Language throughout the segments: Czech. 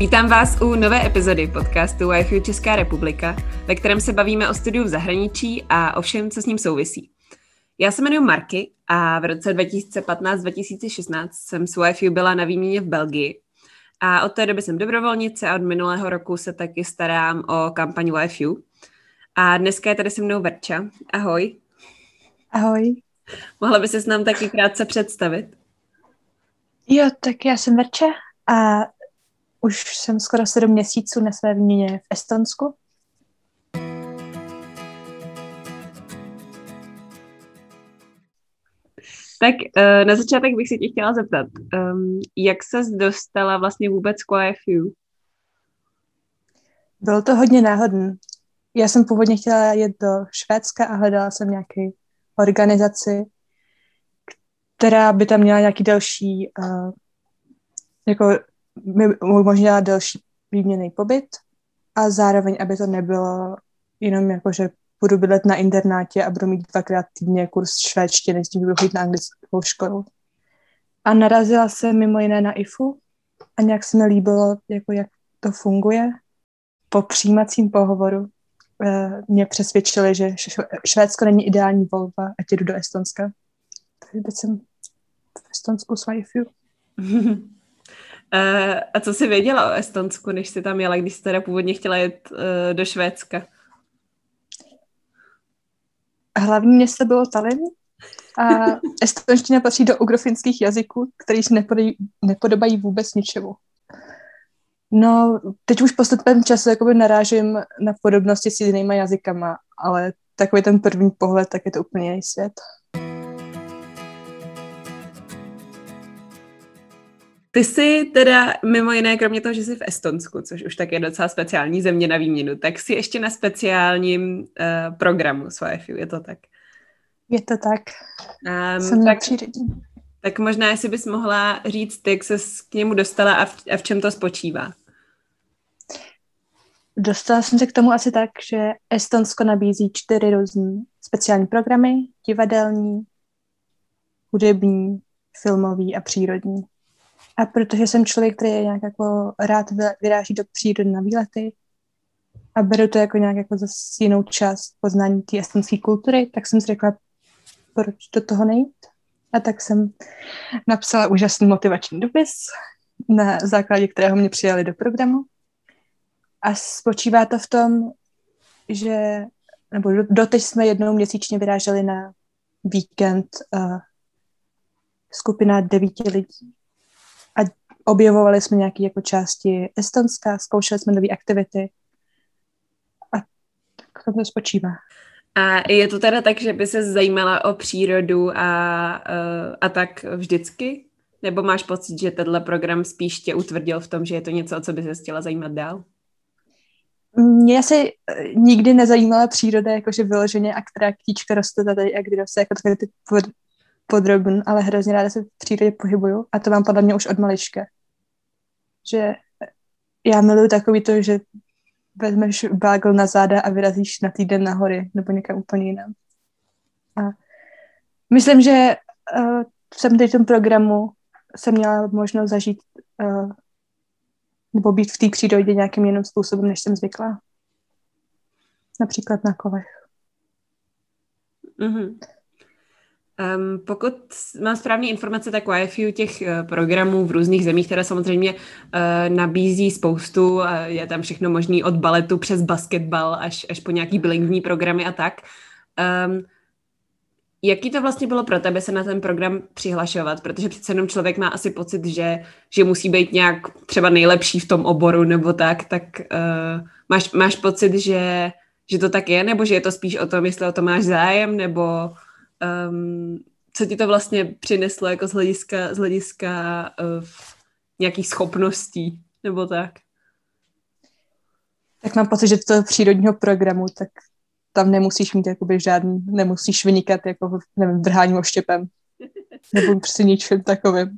Vítám vás u nové epizody podcastu Wi-Fi Česká republika, ve kterém se bavíme o studiu v zahraničí a o všem, co s ním souvisí. Já se jmenuji Marky a v roce 2015-2016 jsem s Wi-Fi byla na výměně v Belgii. A od té doby jsem dobrovolnice a od minulého roku se taky starám o kampaň Wi-Fi. A dneska je tady se mnou Verča. Ahoj. Ahoj. Mohla by se s nám taky krátce představit? Jo, tak já jsem Verča a už jsem skoro sedm měsíců na své výměně v Estonsku. Tak uh, na začátek bych se tě chtěla zeptat, um, jak se dostala vlastně vůbec k YFU? Bylo to hodně náhodné. Já jsem původně chtěla jet do Švédska a hledala jsem nějaký organizaci, která by tam měla nějaký další uh, jako umožnila delší výměný pobyt a zároveň, aby to nebylo jenom jako, že budu bydlet na internátě a budu mít dvakrát týdně kurz švédštiny, s tím budu chodit na anglickou školu. A narazila se mimo jiné na IFU a nějak se mi líbilo, jako jak to funguje. Po přijímacím pohovoru eh, mě přesvědčili, že Švédsko není ideální volba a jdu do Estonska. Takže teď jsem v Estonsku s IFU. Uh, a co jsi věděla o Estonsku, než jsi tam jela, když jsi teda původně chtěla jet uh, do Švédska? Hlavní město bylo Tallinn a estonština patří do ugrofinských jazyků, který se nepodají, nepodobají vůbec ničemu. No, teď už postupem času jakoby narážím na podobnosti s jinými jazykama, ale takový ten první pohled, tak je to úplně jiný svět. Ty jsi teda mimo jiné, kromě toho, že jsi v Estonsku, což už tak je docela speciální země na výměnu, tak jsi ještě na speciálním uh, programu s Wi-Fi, je to tak? Je to tak. Um, Jsem tak, tak možná, jestli bys mohla říct, jak se k němu dostala a v, a v čem to spočívá. Dostala jsem se k tomu asi tak, že Estonsko nabízí čtyři různé speciální programy, divadelní, hudební, filmový a přírodní. A protože jsem člověk, který je nějak jako rád vyráží do přírody na výlety a beru to jako nějak jako zase jinou část poznání té estonské kultury, tak jsem si řekla, proč do toho nejít. A tak jsem napsala úžasný motivační dopis, na základě kterého mě přijali do programu. A spočívá to v tom, že, nebo doteď jsme jednou měsíčně vyráželi na víkend uh, skupina devíti lidí objevovali jsme nějaké jako části Estonska, zkoušeli jsme nové aktivity a tak to spočívá. A je to teda tak, že by se zajímala o přírodu a, a tak vždycky? Nebo máš pocit, že tenhle program spíš tě utvrdil v tom, že je to něco, o co by se chtěla zajímat dál? Mě se nikdy nezajímala příroda, jakože vyloženě, a která ktíčka roste tady a kdy roste, jako takové ty podrobn, ale hrozně ráda se v přírodě pohybuju a to mám podle mě už od malička že já miluju takový to, že vezmeš bágl na záda a vyrazíš na týden na hory nebo někam úplně jinam. A myslím, že uh, jsem teď v tom programu jsem měla možnost zažít uh, nebo být v té přírodě nějakým jiným způsobem, než jsem zvykla. Například na kolech. Mm-hmm. Um, pokud mám správné informace, tak YFU těch uh, programů v různých zemích, které samozřejmě uh, nabízí spoustu, uh, je tam všechno možný od baletu přes basketbal až, až po nějaký bilingvní programy a tak. Um, jaký to vlastně bylo pro tebe se na ten program přihlašovat? Protože přece jenom člověk má asi pocit, že, že musí být nějak třeba nejlepší v tom oboru nebo tak, tak uh, máš, máš pocit, že, že to tak je, nebo že je to spíš o tom, jestli o to máš zájem, nebo um, co ti to vlastně přineslo jako z hlediska, z hlediska uh, nějakých schopností, nebo tak? Tak mám pocit, že to přírodního programu, tak tam nemusíš mít jakoby žádný, nemusíš vynikat jako, nevím, drháním oštěpem, nebo prostě ničím takovým.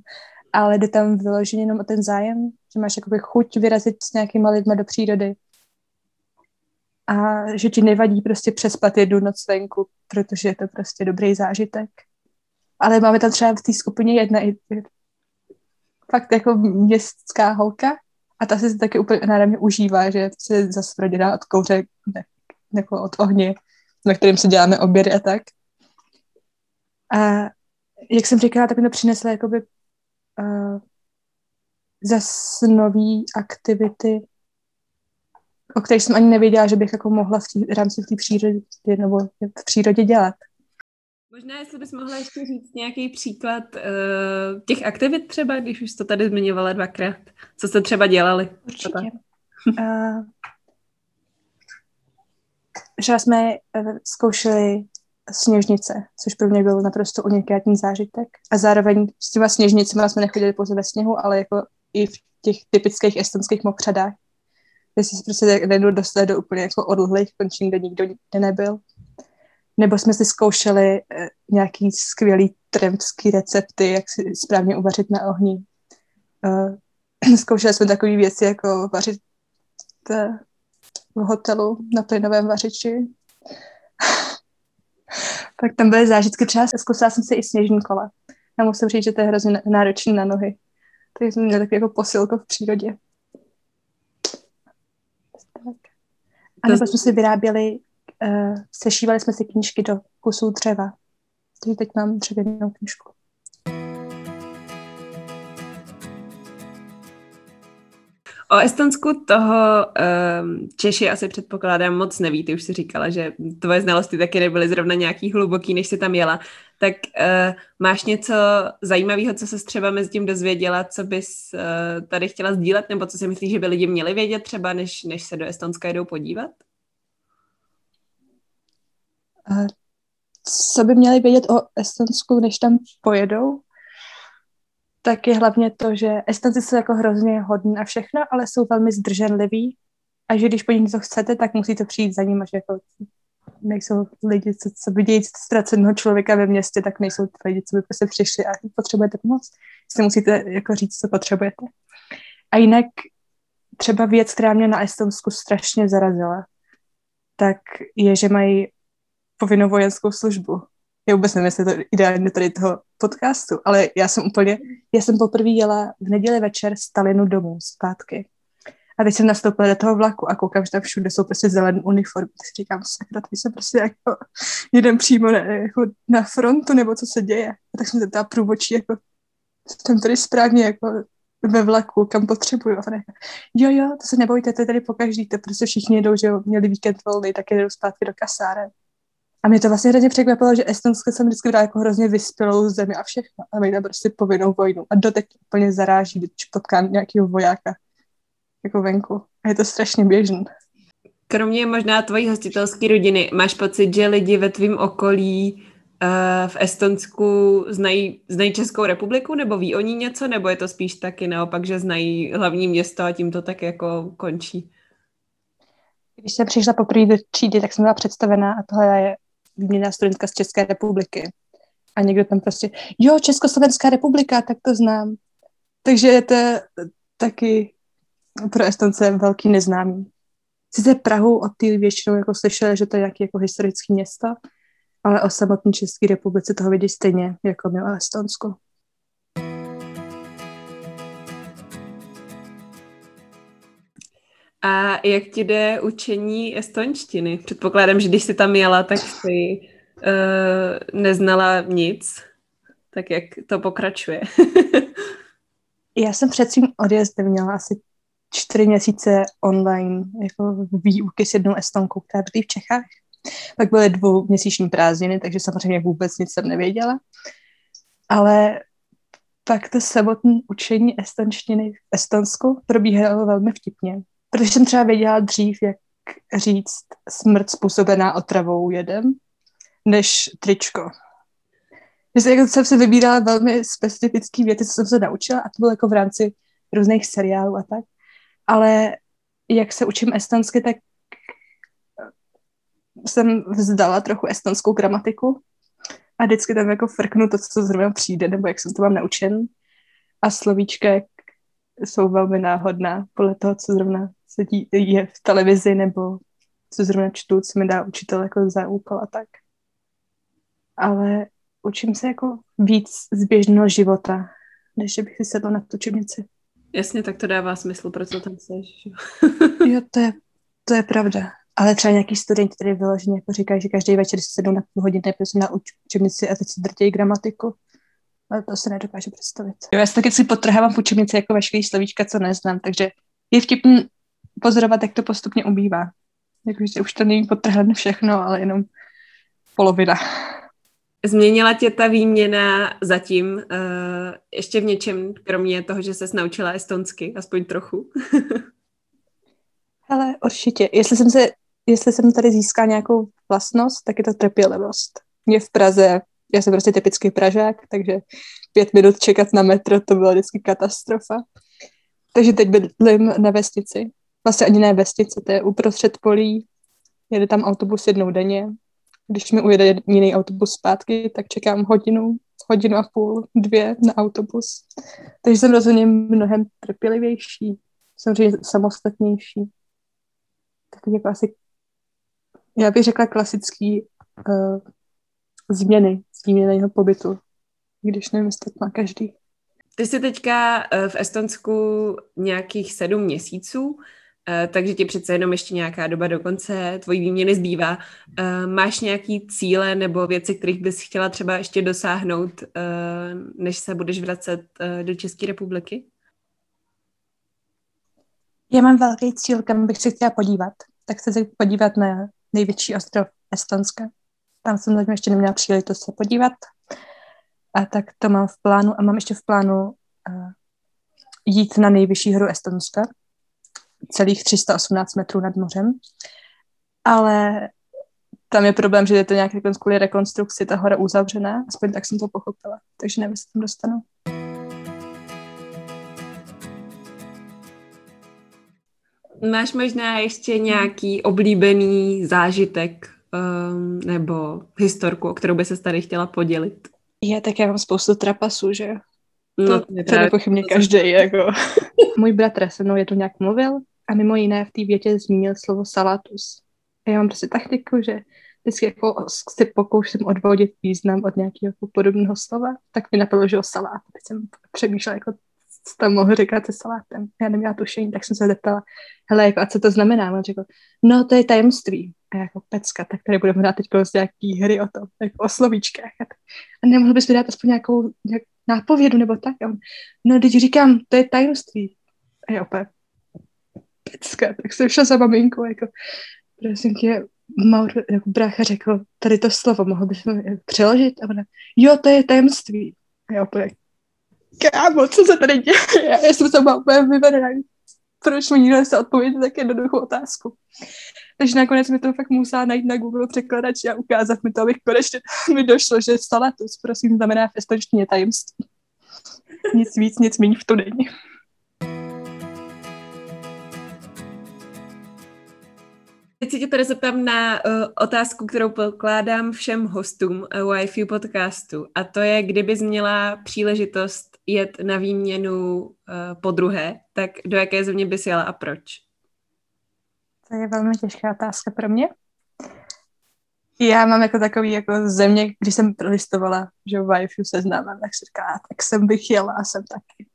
Ale jde tam vyloženě jenom o ten zájem, že máš jakoby chuť vyrazit s nějakýma lidma do přírody, a že ti nevadí prostě přespat jednu noc venku, protože je to prostě dobrý zážitek. Ale máme tam třeba v té skupině jedna i fakt jako městská holka A ta si taky úplně náramně užívá, že se zase rodina od kouře ne, jako od ohně, na kterým se děláme obědy a tak. A jak jsem říkala, tak mi to přinesla jakoby uh, zase nový aktivity, o kterých jsem ani nevěděla, že bych jako mohla v, tý, v rámci v té přírodě nebo v přírodě dělat. Možná, jestli bys mohla ještě říct nějaký příklad uh, těch aktivit třeba, když už to tady zmiňovala dvakrát. Co jste třeba dělali? Určitě. Uh, že jsme uh, zkoušeli sněžnice, což pro mě byl naprosto unikátní zážitek. A zároveň s těma sněžnicemi jsme nechodili pouze ve sněhu, ale jako i v těch typických estonských mokřadách, kde si prostě najednou dostali do úplně jako odlehlých končin, kde nikdo nikde nebyl. Nebo jsme si zkoušeli eh, nějaký skvělý tremský recepty, jak si správně uvařit na ohni. Uh, zkoušeli jsme takové věci, jako vařit v hotelu na plynovém vařiči. tak tam byly zážitky. Třeba zkusila jsem si i sněžní kola. Já musím říct, že to je hrozně náročné na nohy. Takže jsme měli takový jako posilko v přírodě. A nebo jsme si vyráběli, uh, sešívali jsme si knížky do kusů dřeva. Takže teď mám dřevěnou knížku. O Estonsku toho um, Češi asi předpokládám moc neví. Ty už si říkala, že tvoje znalosti taky nebyly zrovna nějaký hluboký, než jsi tam jela. Tak uh, máš něco zajímavého, co se třeba mezi tím dozvěděla, co bys uh, tady chtěla sdílet, nebo co si myslíš, že by lidi měli vědět třeba, než, než se do Estonska jdou podívat? Uh, co by měli vědět o Estonsku, než tam pojedou? Tak je hlavně to, že Estonci jsou jako hrozně hodní a všechno, ale jsou velmi zdrženliví a že když po něco chcete, tak musíte přijít za ním že jako nejsou lidi, co, co vidějí ztraceného člověka ve městě, tak nejsou ty lidi, co by prostě přišli a potřebujete pomoc. Si musíte jako říct, co potřebujete. A jinak třeba věc, která mě na Estonsku strašně zarazila, tak je, že mají povinnou vojenskou službu já vůbec nevím, jestli je to ideálně tady toho podcastu, ale já jsem úplně, já jsem poprvé jela v neděli večer z Talinu domů zpátky. A teď jsem nastoupila do toho vlaku a koukám, že tam všude jsou prostě zelené uniformy. Tak si říkám, sakra, tady jsem prostě jako jeden přímo na, jako na frontu, nebo co se děje. A tak jsem se ptala průvočí, jako jsem tady správně jako ve vlaku, kam potřebuju. A jo, jo, to se nebojte, to je tady pokaždý, to prostě všichni jedou, že jo, měli víkend volný, tak jedou zpátky do kasáren. A mě to vlastně hrozně překvapilo, že Estonsko jsem vždycky brala jako hrozně vyspělou zemi a všechno. A mají tam prostě povinnou vojnu. A doteď úplně zaráží, když potkám nějakého vojáka jako venku. A je to strašně běžné. Kromě možná tvojí hostitelské rodiny, máš pocit, že lidi ve tvém okolí uh, v Estonsku znají, znají Českou republiku, nebo ví o ní něco, nebo je to spíš taky naopak, že znají hlavní město a tím to tak jako končí? Když jsem přišla poprvé do třídy, tak jsem byla představená a tohle je výměná studentka z České republiky. A někdo tam prostě, jo, Československá republika, tak to znám. Takže je to taky pro Estonce velký neznámý. Sice Prahu od té většinou jako slyšeli, že to je nějaké jako historické město, ale o samotné České republice toho vidí stejně, jako my o Estonsku. A jak ti jde učení estonštiny? Předpokládám, že když jsi tam jela, tak jsi uh, neznala nic. Tak jak to pokračuje? Já jsem před svým odjezdem měla asi čtyři měsíce online jako výuky s jednou estonkou, která bydlí v Čechách. Pak byly dvouměsíční prázdniny, takže samozřejmě vůbec nic jsem nevěděla. Ale pak to samotné učení estonštiny v Estonsku probíhalo velmi vtipně. Protože jsem třeba věděla dřív, jak říct smrt způsobená otravou jedem, než tričko. Že jako jsem se vybírala velmi specifické věty, co jsem se naučila a to bylo jako v rámci různých seriálů a tak. Ale jak se učím estonsky, tak jsem vzdala trochu estonskou gramatiku a vždycky tam jako frknu to, co zrovna přijde, nebo jak jsem to mám naučen. A slovíčka jsou velmi náhodná podle toho, co zrovna se dí, je v televizi nebo co zrovna čtu, co mi dá učitel jako za úkol a tak. Ale učím se jako víc z běžného života, než bych si sedla na tu učebnici. Jasně, tak to dává smysl, proč to tam seš. jo, to je, to je pravda. Ale třeba nějaký studenti, který vyloženě jako říkají, že každý večer si sednou na půl hodiny prostě na učebnici a teď si drtějí gramatiku. Ale to se nedokáže představit. Jo, já si taky si potrhávám v učebnici jako veškerý slovíčka, co neznám, takže je vtipný pozorovat, jak to postupně ubývá. Jakože už to není potrhlené všechno, ale jenom polovina. Změnila tě ta výměna zatím uh, ještě v něčem, kromě toho, že se naučila estonsky, aspoň trochu? Ale určitě. Jestli jsem, se, jestli jsem tady získala nějakou vlastnost, tak je to trpělivost. Mě v Praze, já jsem prostě typický Pražák, takže pět minut čekat na metro, to byla vždycky katastrofa. Takže teď bydlím na vesnici. Vlastně ani ne vesnice, to je uprostřed polí. Jede tam autobus jednou denně. Když mi ujede jiný autobus zpátky, tak čekám hodinu, hodinu a půl, dvě na autobus. Takže jsem rozhodně mnohem trpělivější, samozřejmě samostatnější. Tak jako asi, já bych řekla klasický uh, změny, změny pobytu, když nevím, jestli to má každý. Ty jsi teďka eh, v Estonsku nějakých sedm měsíců, takže ti přece jenom ještě nějaká doba do konce tvojí výměny zbývá. Eh, máš nějaký cíle nebo věci, kterých bys chtěla třeba ještě dosáhnout, než se budeš vracet do České republiky? Já mám velký cíl, kam bych se chtěla podívat. Tak se podívat na největší ostrov Estonska. Tam jsem zatím ještě neměla příležitost se podívat. A tak to mám v plánu a mám ještě v plánu jít na nejvyšší horu Estonska, celých 318 metrů nad mořem. Ale tam je problém, že je to nějak kvůli rekonstrukci ta hora uzavřená, aspoň tak jsem to pochopila, takže nevím, jestli tam dostanu. Máš možná ještě nějaký oblíbený zážitek um, nebo historku, o kterou by se tady chtěla podělit? Je, tak já mám spoustu trapasů, že jo. No, to, to nepochybně každý, jako. Můj bratr se mnou je to nějak mluvil a mimo jiné v té větě zmínil slovo salatus. A já mám prostě taktiku, že vždycky jako si pokouším odvodit význam od nějakého jako podobného slova, tak mi napadlo, že o salát. Teď jsem přemýšlela, jako co tam mohl říkat se salátem. Já neměla tušení, tak jsem se zeptala, hele, jako, a co to znamená? On řekl, no to je tajemství. A jako pecka, tak tady budeme hrát teď prostě nějaký hry o tom, jako o slovíčkách. A nemohl bys mi dát aspoň nějakou nějak nápovědu nebo tak? A on, no, teď říkám, to je tajemství. A já opět, pecka, tak jsem šla za maminkou, jako, prosím tě, Maur, jako brácha řekl, tady to slovo, mohl bys mi přeložit? A ona, jo, to je tajemství. A já opět, kámo, co se tady děje? Já jsem se úplně vyvedená. Proč mi nikdo se odpovědět tak jednoduchou otázku? Takže nakonec mi to fakt musela najít na Google překladač a ukázat mi to, abych konečně mi došlo, že salatus, prosím, znamená v tajemství. Nic víc, nic méně v to není. Teď se tě tady zeptám na uh, otázku, kterou pokládám všem hostům uh, Wi-Fi podcastu. A to je, kdybys měla příležitost jet na výměnu uh, po druhé, tak do jaké země bys jela a proč? To je velmi těžká otázka pro mě. Já mám jako takový jako země, když jsem prolistovala, že v Wi-Fi seznamem, tak si říká, tak jsem bych jela a jsem taky.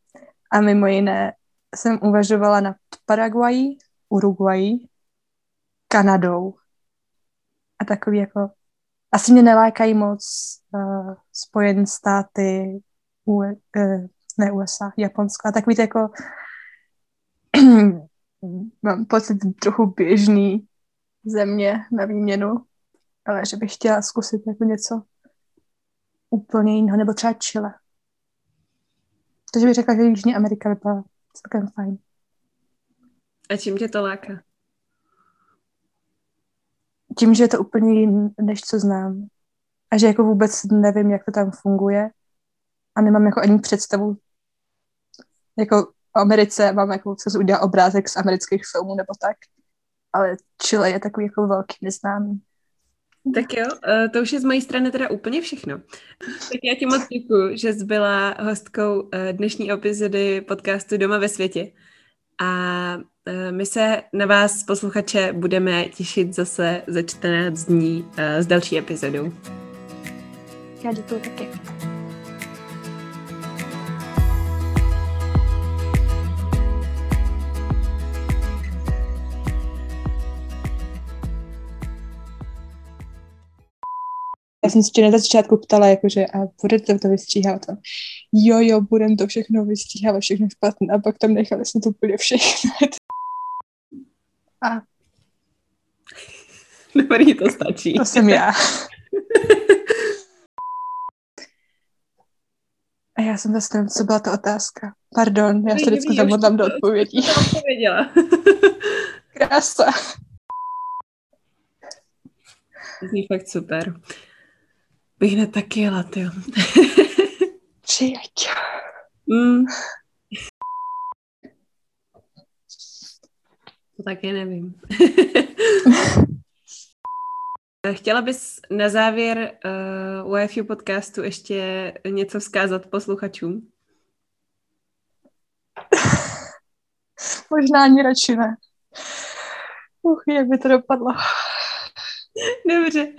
A mimo jiné jsem uvažovala na Paraguaji, Uruguayi, Kanadou. A takový jako, asi mě nelákají moc uh, Spojené státy, U, uh, ne USA, Japonsko, a takový jako mám pocit trochu běžný země na výměnu, ale že bych chtěla zkusit jako něco úplně jiného, nebo třeba Chile. Takže bych řekla, že Jižní Amerika vypadá celkem fajn. A čím tě to láká? Tím, že je to úplně jiný, než co znám. A že jako vůbec nevím, jak to tam funguje. A nemám jako ani představu, jako Americe, mám jako, co udělal obrázek z amerických filmů nebo tak, ale Chile je takový jako velký neznámý. Tak jo, eh, to už je z mojí strany teda úplně všechno. Tak já ti moc děkuji, že jsi byla hostkou eh, dnešní epizody podcastu Doma ve světě a e, my se na vás, posluchače, budeme těšit zase za 14 dní e, s další epizodou. Já děkuji taky. já jsem se na začátku ptala, jakože a bude to, to vystříhá to jo, jo, budem to všechno vystříhávat, všechno špatné. A pak tam nechali jsme to úplně všechno. A Dobrý, to stačí. to jsem já. A já jsem zase nevím, co byla ta otázka. Pardon, já se vždycky zamotám do odpovědí. To odpověděla. Krása. Zní fakt super. Bych hned taky jela. Přijď. mm. To taky nevím. Chtěla bys na závěr uh, UFU podcastu ještě něco vzkázat posluchačům? Možná ani radši ne. Uch, jak by to dopadlo. Dobře.